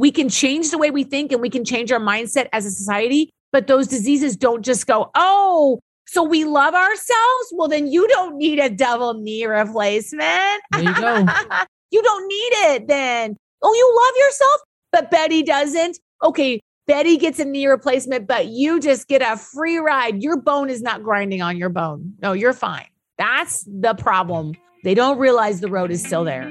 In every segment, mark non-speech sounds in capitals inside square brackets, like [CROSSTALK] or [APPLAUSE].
we can change the way we think and we can change our mindset as a society. But those diseases don't just go, oh, so we love ourselves. Well, then you don't need a double knee replacement. There you go. [LAUGHS] you don't need it then. Oh, you love yourself, but Betty doesn't. Okay, Betty gets a knee replacement, but you just get a free ride. Your bone is not grinding on your bone. No, you're fine. That's the problem. They don't realize the road is still there.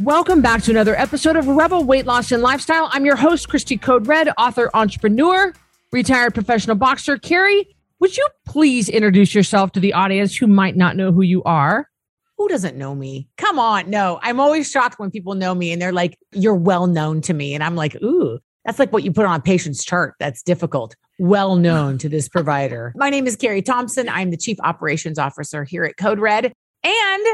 Welcome back to another episode of Rebel Weight Loss and Lifestyle. I'm your host, Christy Code Red, author, entrepreneur, retired professional boxer. Carrie, would you please introduce yourself to the audience who might not know who you are? Who doesn't know me? Come on. No, I'm always shocked when people know me and they're like, you're well known to me. And I'm like, ooh, that's like what you put on a patient's chart. That's difficult. Well known to this provider. My name is Carrie Thompson. I'm the Chief Operations Officer here at Code Red and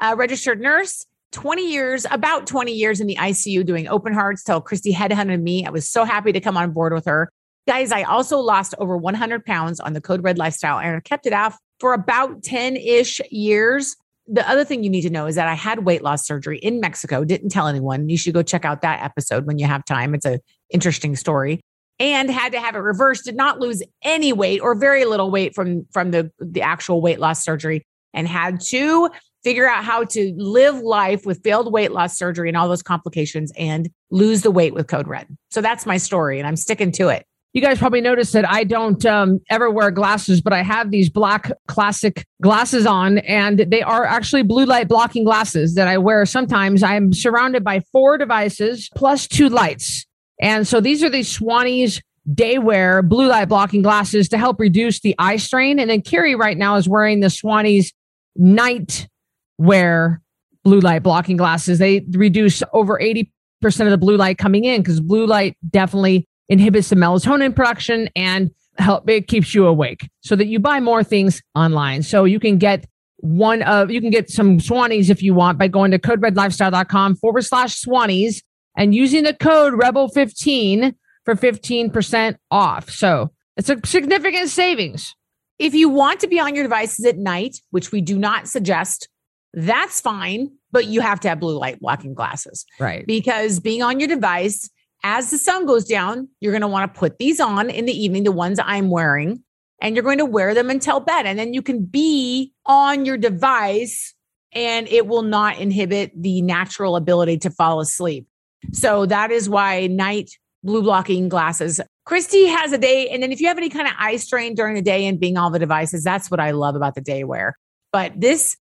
a registered nurse 20 years, about 20 years in the ICU doing open hearts till Christy headhunted me. I was so happy to come on board with her. Guys, I also lost over 100 pounds on the Code Red lifestyle and I kept it off for about 10 ish years. The other thing you need to know is that I had weight loss surgery in Mexico. Didn't tell anyone. You should go check out that episode when you have time. It's an interesting story. And had to have it reversed. Did not lose any weight or very little weight from from the the actual weight loss surgery, and had to figure out how to live life with failed weight loss surgery and all those complications and lose the weight with Code Red. So that's my story, and I'm sticking to it. You guys probably noticed that I don't um, ever wear glasses, but I have these black classic glasses on, and they are actually blue light blocking glasses that I wear sometimes. I'm surrounded by four devices plus two lights. And so these are the Swannies day wear blue light blocking glasses to help reduce the eye strain. And then Carrie right now is wearing the Swannies night wear blue light blocking glasses. They reduce over 80% of the blue light coming in because blue light definitely inhibits the melatonin production and help it keeps you awake so that you buy more things online. So you can get one of you can get some Swannies if you want by going to coderedlifestyle.com forward slash Swannies and using the code rebel15 for 15% off. So it's a significant savings. If you want to be on your devices at night, which we do not suggest, that's fine, but you have to have blue light blocking glasses. Right. Because being on your device as the sun goes down, you're going to want to put these on in the evening, the ones I'm wearing, and you're going to wear them until bed. And then you can be on your device and it will not inhibit the natural ability to fall asleep. So that is why night blue blocking glasses. Christy has a day. And then if you have any kind of eye strain during the day and being on the devices, that's what I love about the day wear. But this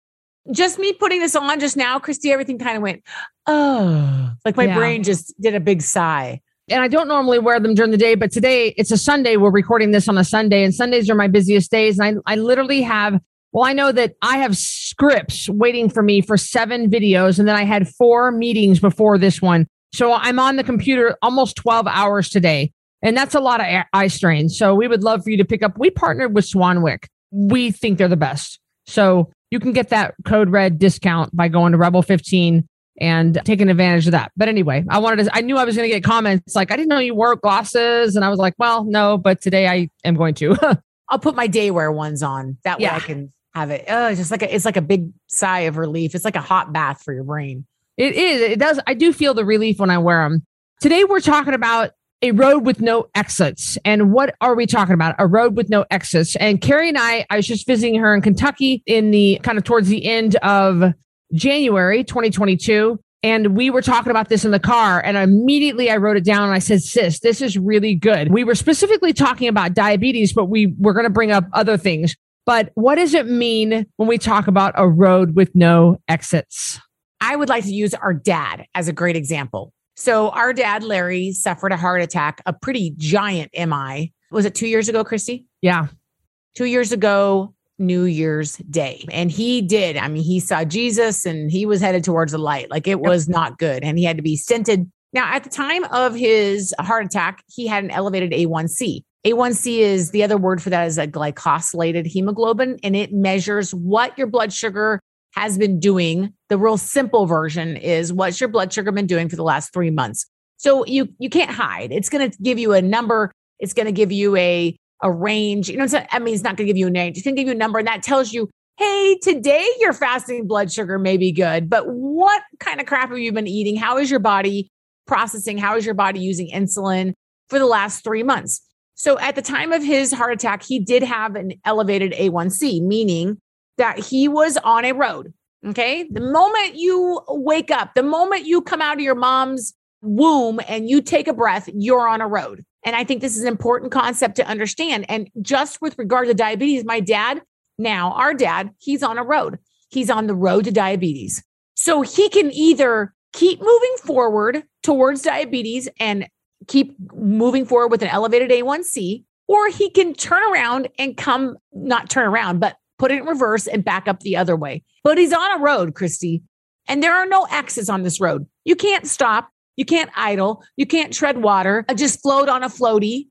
just me putting this on just now, Christy, everything kind of went, oh, like my yeah. brain just did a big sigh. And I don't normally wear them during the day, but today it's a Sunday. We're recording this on a Sunday, and Sundays are my busiest days. And I, I literally have, well, I know that I have scripts waiting for me for seven videos, and then I had four meetings before this one. So I'm on the computer almost 12 hours today. And that's a lot of eye strain. So we would love for you to pick up. We partnered with Swanwick. We think they're the best. So you can get that code red discount by going to Rebel 15 and taking advantage of that. But anyway, I wanted to, I knew I was going to get comments like, I didn't know you wore glasses. And I was like, well, no, but today I am going to. [LAUGHS] I'll put my day wear ones on. That way yeah. I can have it. Oh, it's just like a, it's like a big sigh of relief. It's like a hot bath for your brain. It is. It does. I do feel the relief when I wear them. Today we're talking about a road with no exits. And what are we talking about? A road with no exits. And Carrie and I, I was just visiting her in Kentucky in the kind of towards the end of January 2022. And we were talking about this in the car. And immediately I wrote it down and I said, sis, this is really good. We were specifically talking about diabetes, but we were going to bring up other things. But what does it mean when we talk about a road with no exits? I would like to use our dad as a great example. So our dad, Larry, suffered a heart attack, a pretty giant MI. Was it two years ago, Christy? Yeah. Two years ago, New Year's Day. And he did. I mean, he saw Jesus and he was headed towards the light. Like it was not good. And he had to be stented Now, at the time of his heart attack, he had an elevated A1C. A1C is the other word for that is a glycosylated hemoglobin, and it measures what your blood sugar has been doing. The real simple version is what's your blood sugar been doing for the last three months. So you you can't hide. It's going to give you a number. It's going to give you a a range. You know, not, I mean, it's not going to give you a name. It's going to give you a number, and that tells you, hey, today your fasting blood sugar may be good, but what kind of crap have you been eating? How is your body processing? How is your body using insulin for the last three months? So at the time of his heart attack, he did have an elevated A1C, meaning that he was on a road. Okay. The moment you wake up, the moment you come out of your mom's womb and you take a breath, you're on a road. And I think this is an important concept to understand. And just with regard to diabetes, my dad, now our dad, he's on a road. He's on the road to diabetes. So he can either keep moving forward towards diabetes and keep moving forward with an elevated A1C, or he can turn around and come, not turn around, but put it in reverse and back up the other way. But he's on a road, Christy, and there are no X's on this road. You can't stop. You can't idle. You can't tread water, just float on a floaty.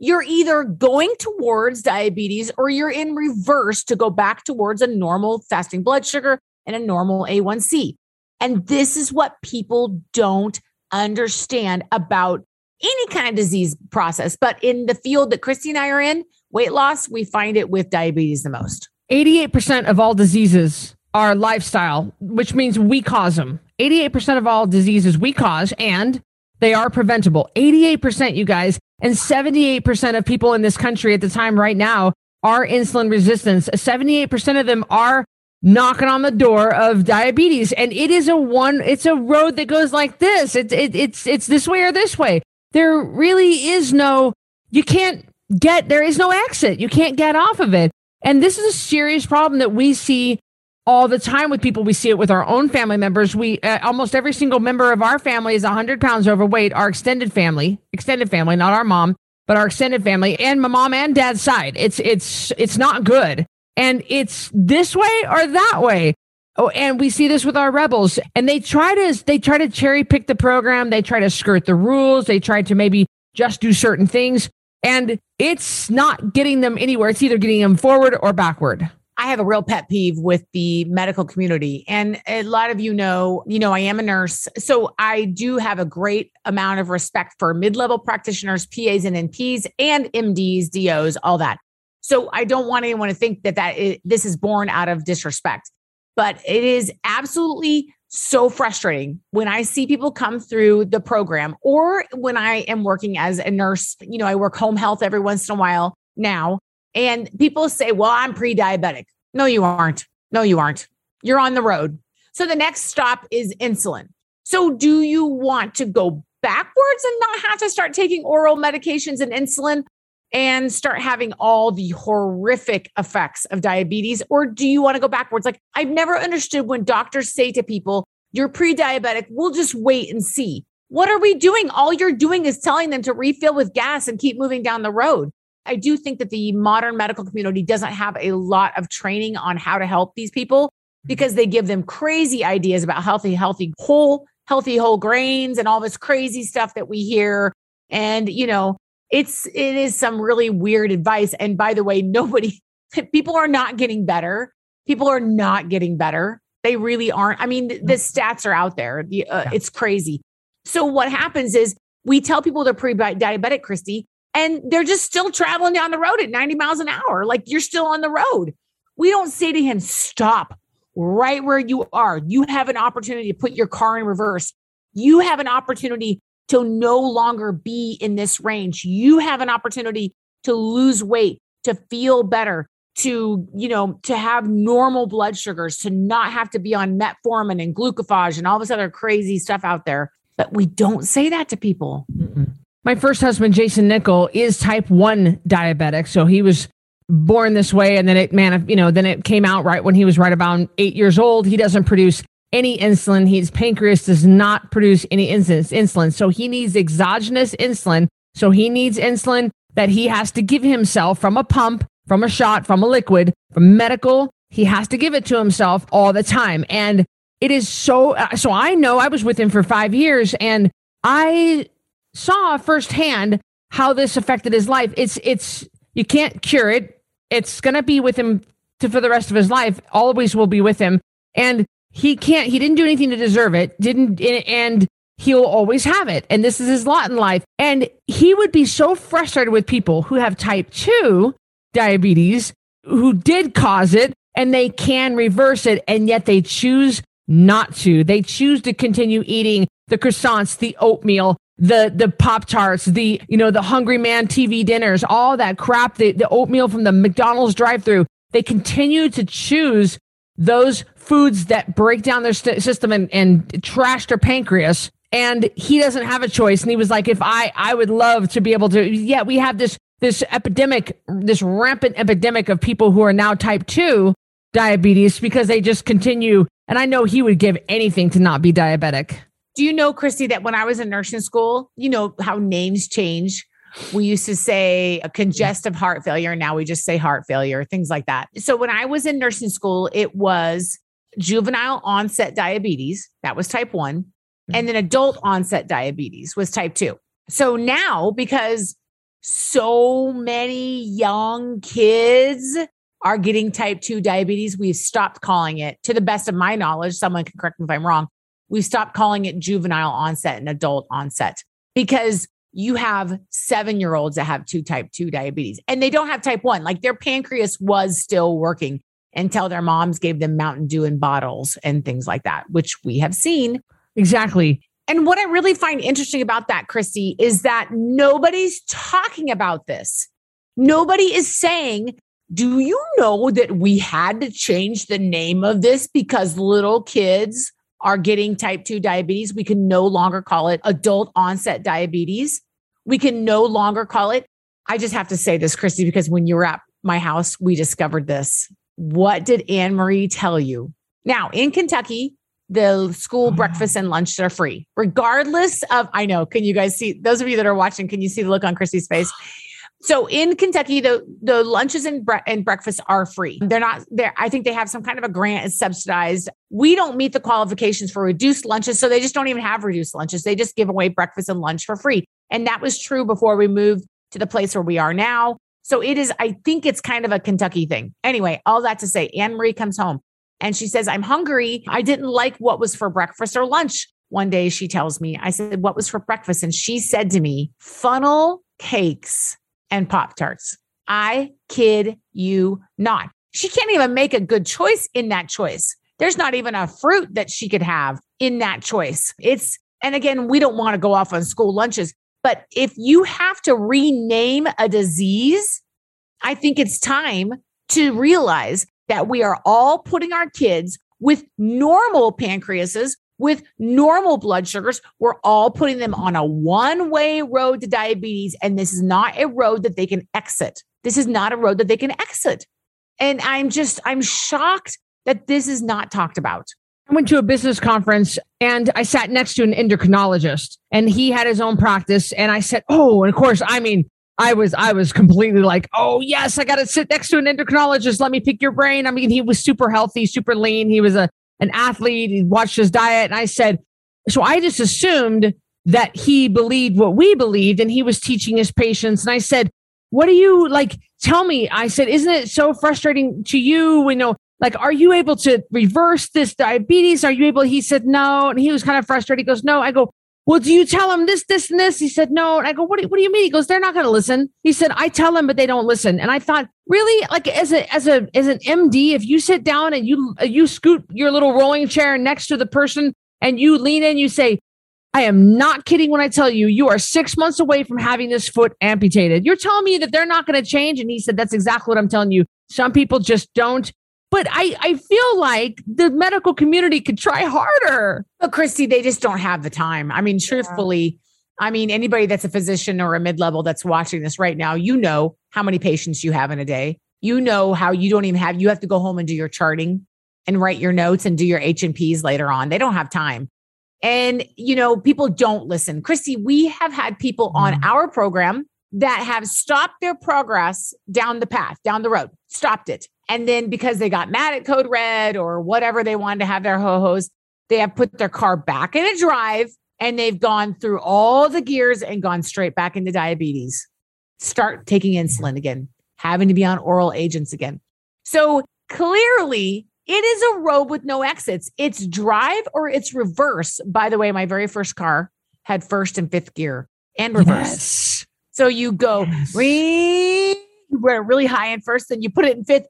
You're either going towards diabetes or you're in reverse to go back towards a normal fasting blood sugar and a normal A1C. And this is what people don't understand about any kind of disease process. But in the field that Christy and I are in, weight loss, we find it with diabetes the most. 88% of all diseases are lifestyle, which means we cause them. 88% of all diseases we cause, and they are preventable. 88%, you guys, and 78% of people in this country at the time right now are insulin resistance. 78% of them are knocking on the door of diabetes. And it is a one, it's a road that goes like this. It's, it, it's, it's this way or this way there really is no, you can't get, there is no exit. You can't get off of it. And this is a serious problem that we see all the time with people. We see it with our own family members. We uh, almost every single member of our family is 100 pounds overweight. Our extended family, extended family, not our mom, but our extended family and my mom and dad's side. It's it's it's not good. And it's this way or that way. Oh, and we see this with our rebels, and they try to they try to cherry pick the program. They try to skirt the rules. They try to maybe just do certain things, and it's not getting them anywhere. It's either getting them forward or backward. I have a real pet peeve with the medical community. And a lot of you know, you know, I am a nurse. So I do have a great amount of respect for mid-level practitioners, PAs and NPs and MDs, DOs, all that. So I don't want anyone to think that that is, this is born out of disrespect but it is absolutely so frustrating when I see people come through the program or when I am working as a nurse. You know, I work home health every once in a while now, and people say, Well, I'm pre diabetic. No, you aren't. No, you aren't. You're on the road. So the next stop is insulin. So do you want to go backwards and not have to start taking oral medications and insulin? And start having all the horrific effects of diabetes? Or do you want to go backwards? Like, I've never understood when doctors say to people, you're pre diabetic, we'll just wait and see. What are we doing? All you're doing is telling them to refill with gas and keep moving down the road. I do think that the modern medical community doesn't have a lot of training on how to help these people because they give them crazy ideas about healthy, healthy, whole, healthy whole grains and all this crazy stuff that we hear. And, you know, it's it is some really weird advice. And by the way nobody [LAUGHS] people are not getting better. People are not getting better. They really aren't. I mean the, the stats are out there. The, uh, yeah. it's crazy. So what happens is we tell people they're pre-diabetic christy and they're just still traveling down the road at 90 miles an hour. Like you're still on the road. We don't say to him stop. Right where you are. You have an opportunity to put your car in reverse. You have an opportunity to no longer be in this range. You have an opportunity to lose weight, to feel better, to, you know, to have normal blood sugars, to not have to be on metformin and glucophage and all this other crazy stuff out there. But we don't say that to people. Mm-mm. My first husband, Jason Nickel, is type 1 diabetic. So he was born this way and then it man you know then it came out right when he was right about 8 years old he doesn't produce any insulin. His pancreas does not produce any insulin. So he needs exogenous insulin. So he needs insulin that he has to give himself from a pump, from a shot, from a liquid, from medical. He has to give it to himself all the time. And it is so, uh, so I know I was with him for five years and I saw firsthand how this affected his life. It's it's you can't cure it. It's going to be with him to, for the rest of his life. Always will be with him, and he can't. He didn't do anything to deserve it. Didn't and he'll always have it. And this is his lot in life. And he would be so frustrated with people who have type two diabetes who did cause it and they can reverse it, and yet they choose not to. They choose to continue eating the croissants, the oatmeal, the the pop tarts, the you know the Hungry Man TV dinners, all that crap, the the oatmeal from the McDonald's drive-through. They continue to choose those foods that break down their st- system and, and trash their pancreas. And he doesn't have a choice. And he was like, if I I would love to be able to, yeah, we have this this epidemic, this rampant epidemic of people who are now type two diabetes because they just continue. And I know he would give anything to not be diabetic. Do you know, Christy, that when I was in nursing school, you know how names change? We used to say a congestive heart failure. Now we just say heart failure, things like that. So when I was in nursing school, it was juvenile onset diabetes. That was type one. Mm-hmm. And then adult onset diabetes was type two. So now, because so many young kids are getting type 2 diabetes. We've stopped calling it, to the best of my knowledge, someone can correct me if I'm wrong. We've stopped calling it juvenile onset and adult onset because you have seven year olds that have two type 2 diabetes and they don't have type 1. Like their pancreas was still working until their moms gave them Mountain Dew in bottles and things like that, which we have seen. Exactly. And what I really find interesting about that, Christy, is that nobody's talking about this. Nobody is saying do you know that we had to change the name of this because little kids are getting type 2 diabetes? We can no longer call it adult onset diabetes. We can no longer call it. I just have to say this, Christy, because when you were at my house, we discovered this. What did Anne Marie tell you? Now, in Kentucky, the school mm-hmm. oh. breakfast and lunch are free, regardless of. I know. Can you guys see? Those of you that are watching, can you see the look on Christy's face? [GASPS] So in Kentucky, the the lunches and, bre- and breakfasts are free. They're not there. I think they have some kind of a grant is subsidized. We don't meet the qualifications for reduced lunches, so they just don't even have reduced lunches. They just give away breakfast and lunch for free, and that was true before we moved to the place where we are now. So it is. I think it's kind of a Kentucky thing. Anyway, all that to say, Anne Marie comes home and she says, "I'm hungry. I didn't like what was for breakfast or lunch." One day she tells me, I said, What was for breakfast? And she said to me, Funnel cakes and Pop Tarts. I kid you not. She can't even make a good choice in that choice. There's not even a fruit that she could have in that choice. It's, and again, we don't want to go off on school lunches, but if you have to rename a disease, I think it's time to realize that we are all putting our kids with normal pancreases with normal blood sugars. We're all putting them on a one way road to diabetes. And this is not a road that they can exit. This is not a road that they can exit. And I'm just, I'm shocked that this is not talked about. I went to a business conference and I sat next to an endocrinologist and he had his own practice. And I said, Oh, and of course, I mean, I was I was completely like, oh yes, I got to sit next to an endocrinologist. Let me pick your brain. I mean, he was super healthy, super lean. He was a an athlete, he watched his diet. And I said, so I just assumed that he believed what we believed and he was teaching his patients. And I said, what do you like? Tell me. I said, isn't it so frustrating to you? You know, like, are you able to reverse this diabetes? Are you able? He said, no. And he was kind of frustrated. He goes, no. I go, well, do you tell them this, this, and this? He said, no. And I go, what do, what do you mean? He goes, they're not going to listen. He said, I tell them, but they don't listen. And I thought, really, like as a, as a, as an MD, if you sit down and you, you scoot your little rolling chair next to the person and you lean in, you say, I am not kidding when I tell you, you are six months away from having this foot amputated. You're telling me that they're not going to change. And he said, that's exactly what I'm telling you. Some people just don't but I, I feel like the medical community could try harder. But Christy, they just don't have the time. I mean, truthfully, yeah. I mean, anybody that's a physician or a mid level that's watching this right now, you know how many patients you have in a day. You know how you don't even have, you have to go home and do your charting and write your notes and do your H and P's later on. They don't have time. And, you know, people don't listen. Christy, we have had people mm. on our program that have stopped their progress down the path, down the road, stopped it and then because they got mad at Code Red or whatever they wanted to have their ho hos, they have put their car back in a drive and they've gone through all the gears and gone straight back into diabetes. Start taking insulin again, having to be on oral agents again. So clearly, it is a road with no exits. It's drive or it's reverse. By the way, my very first car had first and fifth gear and reverse. Yes. So you go Yes. re- you wear it really high in first, then you put it in fifth.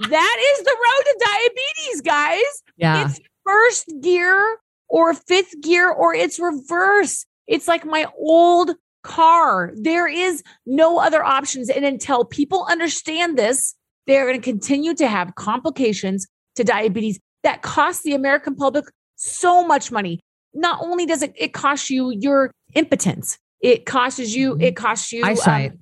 That is the road to diabetes, guys. Yeah. It's first gear or fifth gear or it's reverse. It's like my old car. There is no other options. And until people understand this, they're going to continue to have complications to diabetes that cost the American public so much money. Not only does it, it cost you your impotence, it costs you, it costs you um, Eyesight.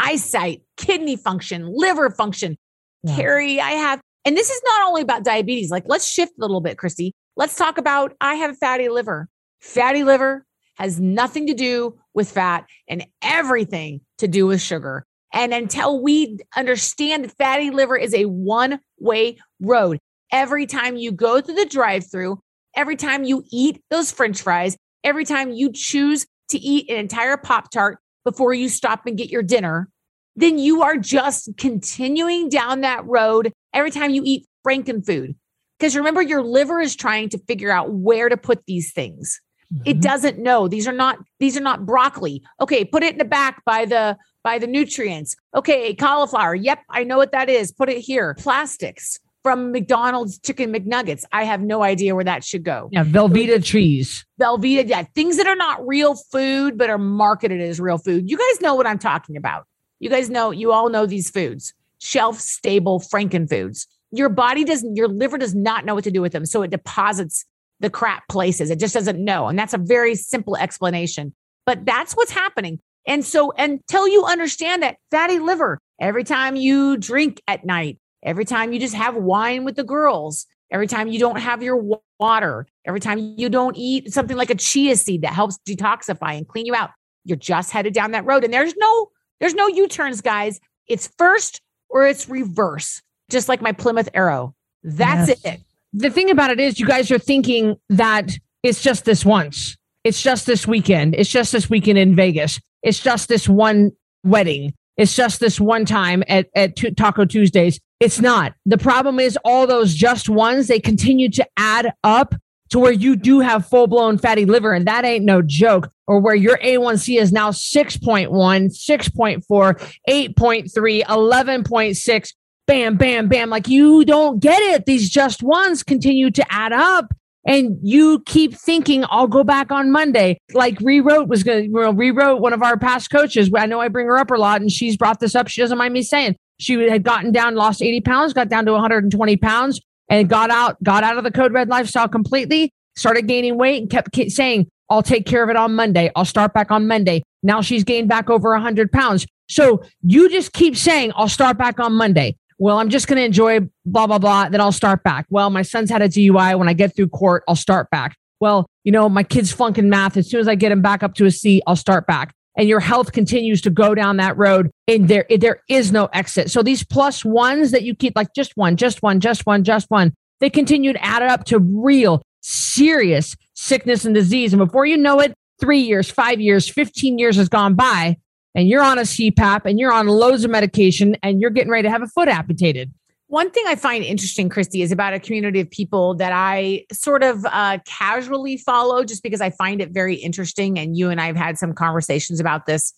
eyesight, kidney function, liver function. Yeah. Carrie, I have, and this is not only about diabetes. Like, let's shift a little bit, Christy. Let's talk about I have a fatty liver. Fatty liver has nothing to do with fat and everything to do with sugar. And until we understand that fatty liver is a one way road, every time you go through the drive through, every time you eat those french fries, every time you choose to eat an entire Pop Tart before you stop and get your dinner, then you are just continuing down that road every time you eat Frankenfood. Because remember, your liver is trying to figure out where to put these things. It Mhm. doesn't know. These are not these are not broccoli. Okay, put it in the back by the by the nutrients. Okay, cauliflower. Yep, I know what that is. Put it here. Plastics from McDonald's chicken McNuggets. I have no idea where that should go. Yeah. Velveeta trees. Velveeta, yeah, things that are not real food but are marketed as real food. You guys know what I'm talking about. You guys know, you all know these foods, shelf stable Frankenfoods. Your body doesn't, your liver does not know what to do with them. So it deposits the crap places. It just doesn't know. And that's a very simple explanation. But that's what's happening. And so until you understand that fatty liver, every time you drink at night, every time you just have wine with the girls, every time you don't have your water, every time you don't eat something like a chia seed that helps detoxify and clean you out, you're just headed down that road. And there's no, there's no U-turns, guys. It's first or it's reverse, just like my Plymouth Arrow. That's Yes. it. the thing about it is you guys are thinking that it's just this once. It's just this weekend. It's just this weekend in Vegas. It's just this one wedding. It's just this one time at, at Taco Tuesdays. It's not. The problem is all those just ones, they continue to add up to where you do have full blown fatty liver. And that ain't no joke. Or where your A1C is now 6.1, 6.4, 8.3, 11.6 bam, bam, bam. Like you don't get it. These just ones continue to add up. And you keep thinking, I'll go back on Monday. Like rewrote was going to, rewrote one of our past coaches. I know I bring her up a lot and she's brought this up. She doesn't mind me saying she had gotten down, lost 80 pounds, got down to 120 pounds and got out, got out of the code red lifestyle completely, started gaining weight and kept saying, I'll take care of it on Monday. I'll start back on Monday. Now she's gained back over 100 pounds. So you just keep saying, I'll start back on Monday. Well, I'm just going to enjoy blah, blah, blah. Then I'll start back. Well, my son's had a DUI. When I get through court, I'll start back. Well, you know, my kid's flunking math. As soon as I get him back up to a C, I'll start back. And your health continues to go down that road and there, there is no exit. So these plus ones that you keep like just one, just one, just one, just one, they continue to add up to real serious sickness and disease. And before you know it, three years, five years, 15 years has gone by and you're on a CPAP and you're on loads of medication and you're getting ready to have a foot amputated. One thing I find interesting, Christy, is about a community of people that I sort of uh, casually follow just because I find it very interesting. And you and I have had some conversations about this.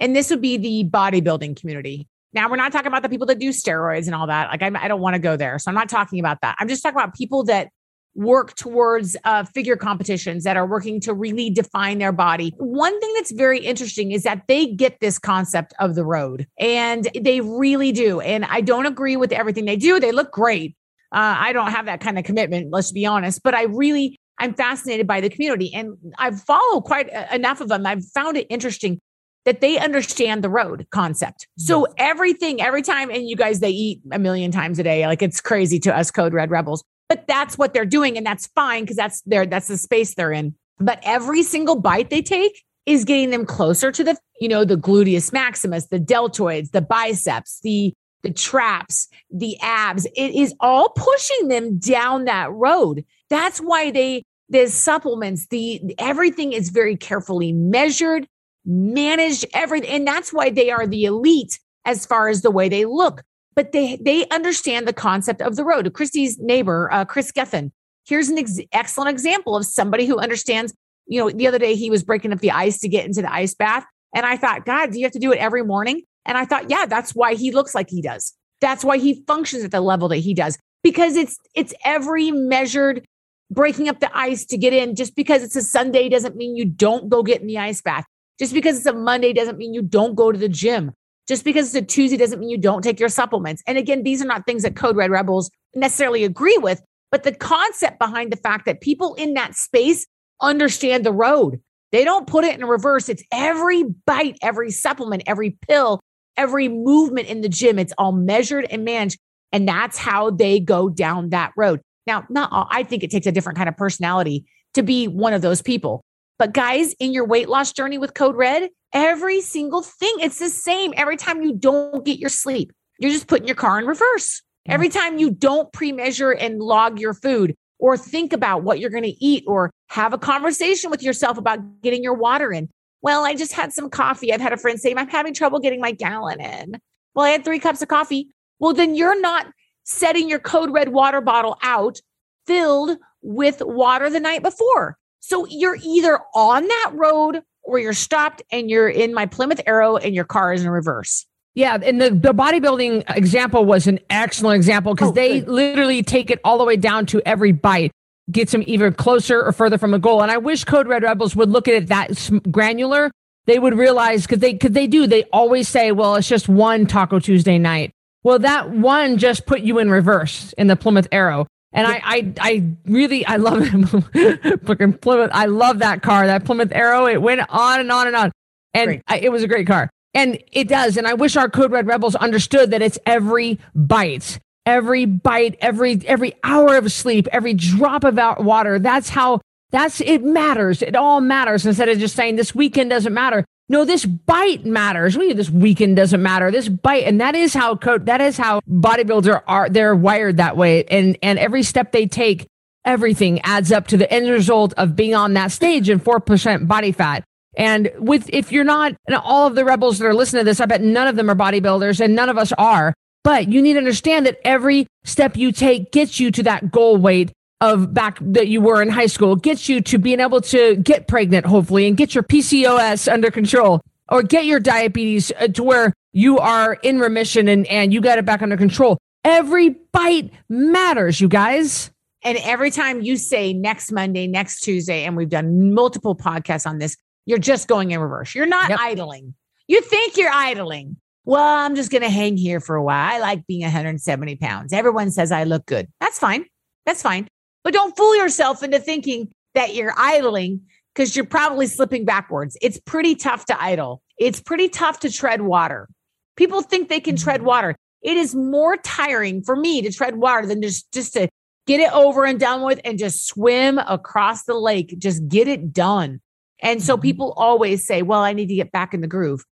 And this would be the bodybuilding community. Now, we're not talking about the people that do steroids and all that. Like, I'm, I don't want to go there. So I'm not talking about that. I'm just talking about people that work towards uh, figure competitions that are working to really define their body. One thing that's very interesting is that they get this concept of the road and they really do. And I don't agree with everything they do. They look great. Uh, I don't have that kind of commitment, let's be honest, but I really, I'm fascinated by the community and I've followed quite enough of them. I've found it interesting that they understand the road concept. So everything, every time, and you guys, they eat a million times a day. Like it's crazy to us code red rebels but that's what they're doing and that's fine because that's their that's the space they're in but every single bite they take is getting them closer to the you know the gluteus maximus the deltoids the biceps the the traps, the abs. It is all pushing them down that road. That's why they the supplements, the everything is very carefully measured, managed, everything. And that's why they are the elite as far as the way they look. But they they understand the concept of the road. Christy's neighbor, uh, Chris Geffen, here's an ex- excellent example of somebody who understands. You know, the other day he was breaking up the ice to get into the ice bath. And I thought, God, do you have to do it every morning? And I thought, yeah, that's why he looks like he does. That's why he functions at the level that he does because it's it's every measured breaking up the ice to get in. Just because it's a Sunday doesn't mean you don't go get in the ice bath. Just because it's a Monday doesn't mean you don't go to the gym. Just because it's a Tuesday doesn't mean you don't take your supplements. And again, these are not things that Code Red Rebels necessarily agree with, but the concept behind the fact that people in that space understand the road. They don't put it in reverse. It's every bite, every supplement, every pill, every movement in the gym. It's all measured and managed. And that's how they go down that road. Now, not all, I think it takes a different kind of personality to be one of those people. But guys, in your weight loss journey with Code Red, every single thing, it's the same. Every time you don't get your sleep, you're just putting your car in reverse. Every time you don't pre measure and log your food or think about what you're going to eat or have a conversation with yourself about getting your water in. Well, I just had some coffee. I've had a friend say, I'm having trouble getting my gallon in. Well, I had three cups of coffee. Well, then you're not setting your code red water bottle out filled with water the night before. So you're either on that road or you're stopped and you're in my Plymouth Arrow and your car is in reverse. Yeah, and the, the bodybuilding example was an excellent example because oh, they good. literally take it all the way down to every bite, gets them either closer or further from a goal. And I wish Code Red Rebels would look at it that granular. They would realize because they because they do. They always say, "Well, it's just one Taco Tuesday night." Well, that one just put you in reverse in the Plymouth Arrow. And I, I, I really, I love it. [LAUGHS] Plymouth. I love that car, that Plymouth Arrow. It went on and on and on, and I, it was a great car. And it does. And I wish our Code Red Rebels understood that it's every bite, every bite, every every hour of sleep, every drop of water. That's how. That's it matters. It all matters. Instead of just saying this weekend doesn't matter. No, this bite matters. We this weekend doesn't matter. This bite, and that is how coach. That is how bodybuilders are. They're wired that way, and and every step they take, everything adds up to the end result of being on that stage and four percent body fat. And with if you're not, and all of the rebels that are listening to this, I bet none of them are bodybuilders, and none of us are. But you need to understand that every step you take gets you to that goal weight of back that you were in high school gets you to being able to get pregnant, hopefully, and get your PCOS under control or get your diabetes uh, to where you are in remission and, and you got it back under control. Every bite matters, you guys. And every time you say next Monday, next Tuesday, and we've done multiple podcasts on this, you're just going in reverse. You're not yep. idling. You think you're idling. Well, I'm just going to hang here for a while. I like being 170 pounds. Everyone says I look good. That's fine. That's fine. But don't fool yourself into thinking that you're idling because you're probably slipping backwards. It's pretty tough to idle. It's pretty tough to tread water. People think they can tread mm-hmm. water. It is more tiring for me to tread water than just, just to get it over and done with and just swim across the lake. Just get it done. And so mm-hmm. people always say, well, I need to get back in the groove.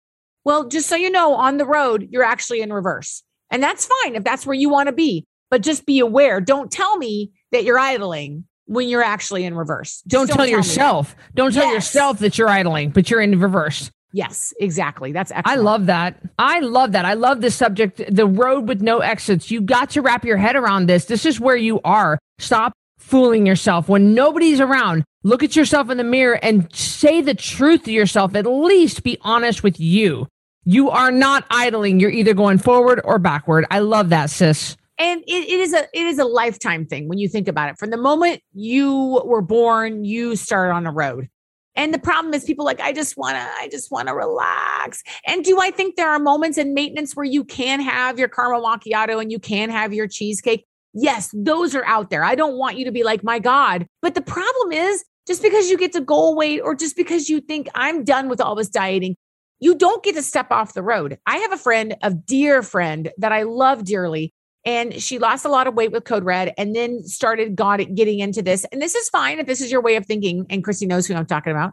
Well, just so you know, on the road, you're actually in reverse. And that's fine if that's where you want to be. But just be aware. Don't tell me that you're idling when you're actually in reverse. Don't, don't, tell, yourself. Don't tell yes. yourself that you're idling, but you're in reverse. Yes, exactly. That's excellent. I love that. I love that. I love this subject, the road with no exits. You got to wrap your head around this. This is where you are. Stop fooling yourself when nobody's around. Look at yourself in the mirror and say the truth to yourself. At least be honest with you. You are not idling. You're either going forward or backward. I love that, sis and it, it is a it is a lifetime thing when you think about it. From the moment you were born you started on a road. And the problem is people like i just want to i just want to relax. And do i think there are moments in maintenance where you can have your caramel macchiato and you can have your cheesecake? Yes those are out there. I don't want you to be like my god. But the problem is just because you get to goal weight or just because you think i'm done with all this dieting you don't get to step off the road. I have a friend, a dear friend that I love dearly and she lost a lot of weight with code red and then started got it, getting into this and this is fine if this is your way of thinking and christy knows who i'm talking about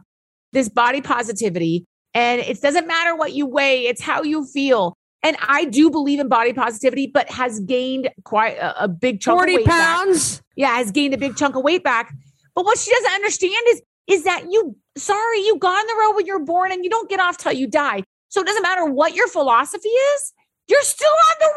this body positivity and it doesn't matter what you weigh it's how you feel and I do believe in body positivity, but has gained quite a, a big chunk 40 of weight pounds. Back. Yeah, has gained a big chunk of weight back. But what she doesn't understand is is that you sorry, you got on the road when you're born and you don't get off till you die. So it doesn't matter what your philosophy is, you're still on the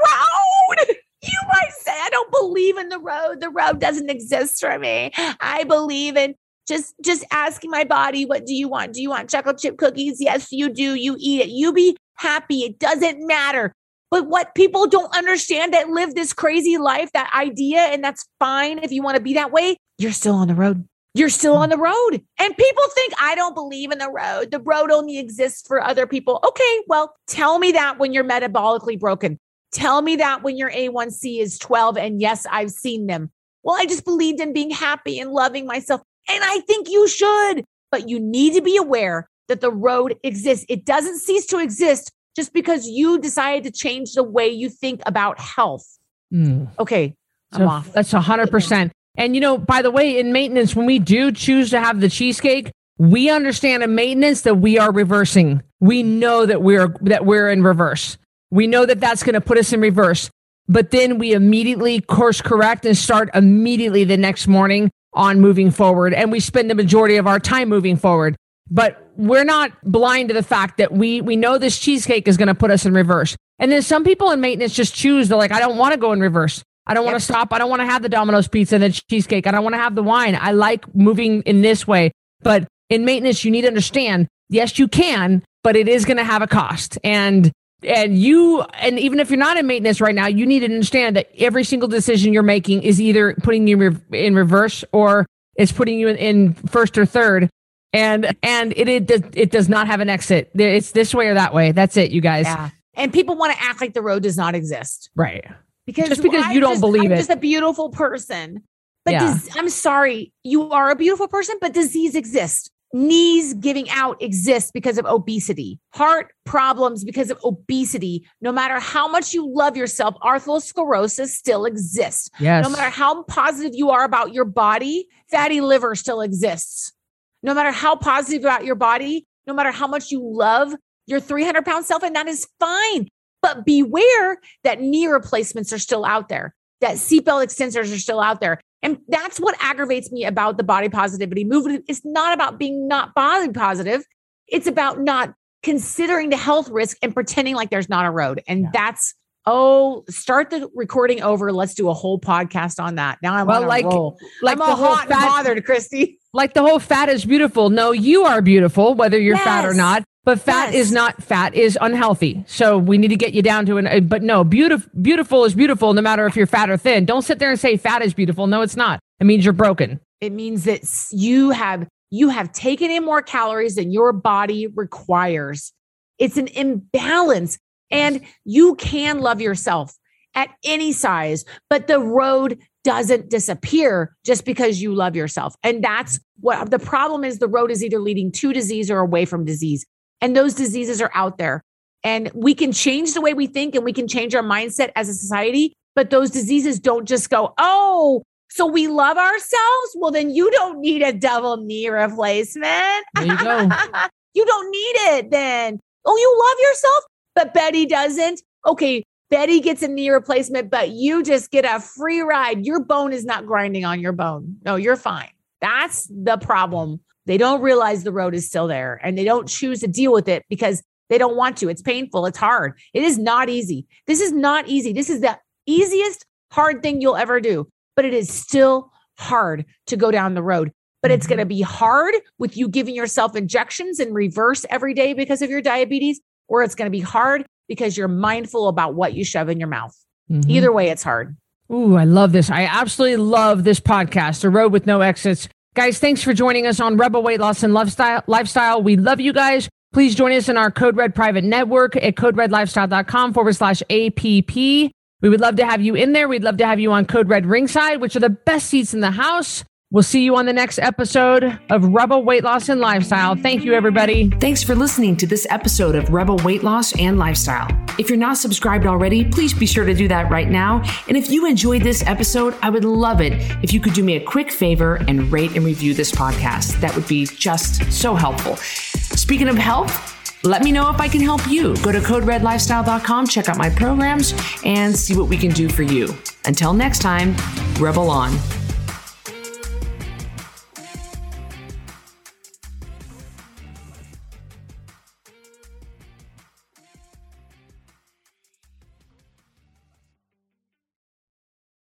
road. [LAUGHS] You might say, I don't believe in the road. The road doesn't exist for me. I believe in just just asking my body, what do you want? Do you want chocolate chip cookies? Yes, you do. You eat it. You be happy. It doesn't matter. But what people don't understand that live this crazy life, that idea, and that's fine if you want to be that way, you're still on the road. You're still on the road. And people think I don't believe in the road. The road only exists for other people. Okay, well, tell me that when you're metabolically broken. Tell me that when your A1C is 12. And yes, I've seen them. Well, I just believed in being happy and loving myself. And I think you should, but you need to be aware that the road exists. It doesn't cease to exist just because you decided to change the way you think about health. Mm. Okay, I'm so off. That's a hundred percent. And you know, by the way, in maintenance, when we do choose to have the cheesecake, we understand in maintenance that we are reversing. We know that we're that we're in reverse. We know that that's going to put us in reverse. But then we immediately course correct and start immediately the next morning on moving forward. And we spend the majority of our time moving forward. But we're not blind to the fact that we we know this cheesecake is going to put us in reverse. And then some people in maintenance just choose. They're like, I don't want to go in reverse. I don't want to stop. I don't want to have the Domino's pizza and the cheesecake. I don't want to have the wine. I like moving in this way. But in maintenance, you need to understand, yes, you can, but it is going to have a cost. And and you and even if you're not in maintenance right now, you need to understand that every single decision you're making is either putting you in reverse or it's putting you in, in first or third. And and it, it does it does not have an exit. It's this way or that way. That's it, you guys. Yeah. And people want to act like the road does not exist. Right because just because you don't just, believe I'm it. just a beautiful person. But yeah. dis- I'm sorry, you are a beautiful person, but disease exists. Knees giving out exists because of obesity. Heart problems because of obesity. No matter how much you love yourself, atherosclerosis still exists. Yes. No matter how positive you are about your body, fatty liver still exists. No matter how positive about your body, no matter how much you love your 300 pound self, and that is fine. But beware that knee replacements are still out there, that seatbelt extensors are still out there. And that's what aggravates me about the body positivity movement. It's not about being not body positive. It's about not considering the health risk and pretending like there's not a road. And yeah. that's oh, start the recording over. Let's do a whole podcast on that. Now I'm well, like roll. like I'm the hot fat, and bothered, Christy. Like the whole fat is beautiful. No, you are beautiful, whether you're yes. fat or not. But fat yes. is not fat is unhealthy. So we need to get you down to an uh, but no, beautiful beautiful is beautiful no matter if you're fat or thin. Don't sit there and say fat is beautiful. No, it's not. It means you're broken. It means that you have you have taken in more calories than your body requires. It's an imbalance and you can love yourself at any size, but the road doesn't disappear just because you love yourself. And that's what the problem is the road is either leading to disease or away from disease. And those diseases are out there. And we can change the way we think and we can change our mindset as a society. But those diseases don't just go, oh, so we love ourselves? Well, then you don't need a double knee replacement. There you go. [LAUGHS] you don't need it then. Oh, you love yourself, but Betty doesn't. Okay, Betty gets a knee replacement, but you just get a free ride. Your bone is not grinding on your bone. No, you're fine. That's the problem they don't realize the road is still there and they don't choose to deal with it because they don't want to. It's painful. It's hard. It is not easy. This is not easy. This is the easiest hard thing you'll ever do, but it is still hard to go down the road. But mm-hmm. it's going to be hard with you giving yourself injections in reverse every day because of your diabetes, or it's going to be hard because you're mindful about what you shove in your mouth. Mm-hmm. Either way, it's hard. Ooh, I love this. I absolutely love this podcast, The Road with No Exits. Guys, thanks for joining us on Rebel Weight Loss and Lifestyle. We love you guys. Please join us in our Code Red private network at coderedlifestyle.com forward slash APP. We would love to have you in there. We'd love to have you on Code Red Ringside, which are the best seats in the house. We'll see you on the next episode of Rebel Weight Loss and Lifestyle. Thank you, everybody. Thanks for listening to this episode of Rebel Weight Loss and Lifestyle. If you're not subscribed already, please be sure to do that right now. And if you enjoyed this episode, I would love it if you could do me a quick favor and rate and review this podcast. That would be just so helpful. Speaking of health, Let me know if I can help you. Go to coderedlifestyle.com, check out my programs, and see what we can do for you. Until next time, Rebel On.